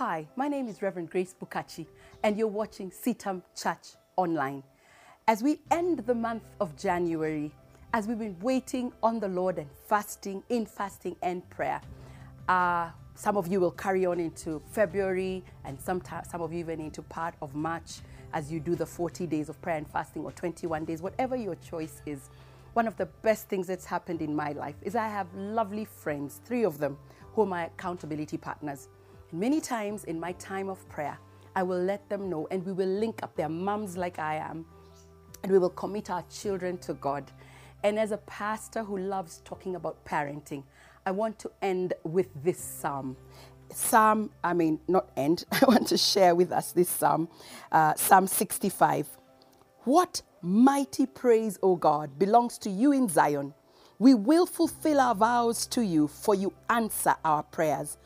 Hi, my name is Reverend Grace Bukachi, and you're watching CITAM Church Online. As we end the month of January, as we've been waiting on the Lord and fasting, in fasting and prayer, uh, some of you will carry on into February, and some, some of you even into part of March as you do the 40 days of prayer and fasting or 21 days, whatever your choice is. One of the best things that's happened in my life is I have lovely friends, three of them, who are my accountability partners. Many times in my time of prayer, I will let them know and we will link up their moms like I am and we will commit our children to God. And as a pastor who loves talking about parenting, I want to end with this psalm. Psalm, I mean, not end, I want to share with us this psalm, uh, Psalm 65. What mighty praise, O God, belongs to you in Zion. We will fulfill our vows to you, for you answer our prayers.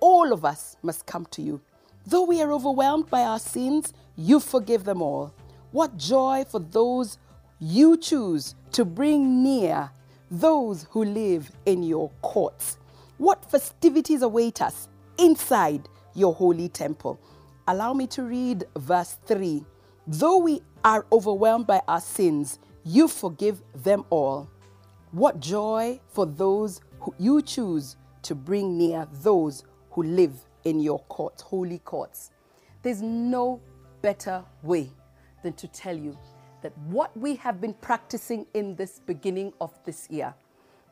All of us must come to you. Though we are overwhelmed by our sins, you forgive them all. What joy for those you choose to bring near, those who live in your courts. What festivities await us inside your holy temple. Allow me to read verse 3. Though we are overwhelmed by our sins, you forgive them all. What joy for those who you choose to bring near those who live in your courts, holy courts. There's no better way than to tell you that what we have been practicing in this beginning of this year,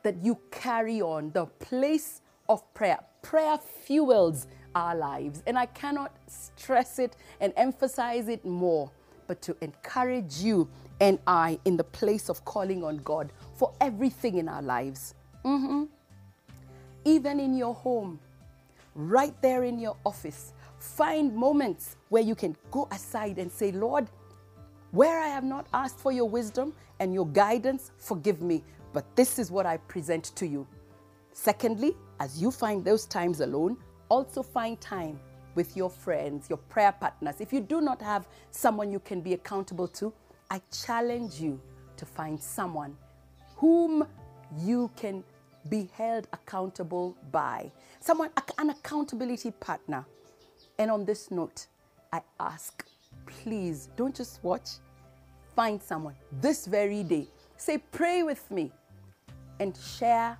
that you carry on the place of prayer. Prayer fuels our lives. And I cannot stress it and emphasize it more, but to encourage you and I in the place of calling on God for everything in our lives. Mm-hmm. Even in your home, right there in your office, find moments where you can go aside and say, Lord, where I have not asked for your wisdom and your guidance, forgive me, but this is what I present to you. Secondly, as you find those times alone, also find time with your friends, your prayer partners. If you do not have someone you can be accountable to, I challenge you to find someone whom you can be held accountable by, someone, an accountability partner. And on this note, I ask please don't just watch. Find someone this very day. Say, pray with me and share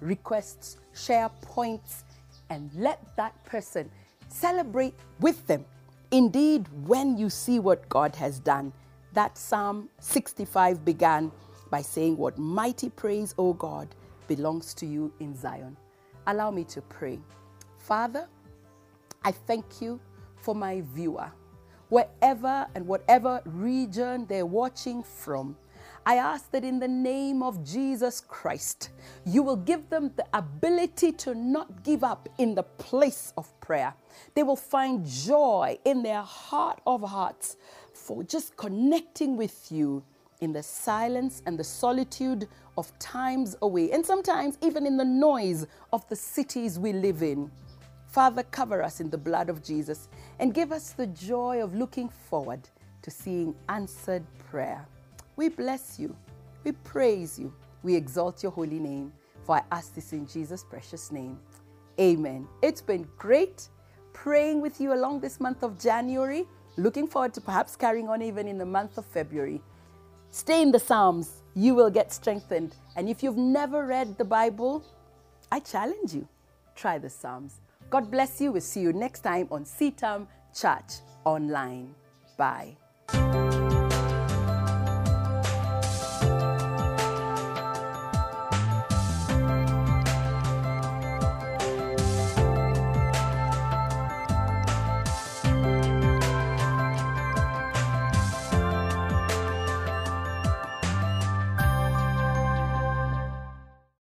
requests, share points, and let that person celebrate with them. Indeed, when you see what God has done, that Psalm 65 began by saying, What mighty praise, O God, belongs to you in Zion. Allow me to pray. Father, I thank you for my viewer wherever and whatever region they're watching from. I ask that in the name of Jesus Christ, you will give them the ability to not give up in the place of prayer. They will find joy in their heart of hearts for just connecting with you in the silence and the solitude of times away, and sometimes even in the noise of the cities we live in. Father, cover us in the blood of Jesus and give us the joy of looking forward to seeing answered prayer. We bless you. We praise you. We exalt your holy name. For I ask this in Jesus' precious name. Amen. It's been great praying with you along this month of January. Looking forward to perhaps carrying on even in the month of February. Stay in the Psalms. You will get strengthened. And if you've never read the Bible, I challenge you. Try the Psalms. God bless you. We'll see you next time on CITAM Church Online. Bye.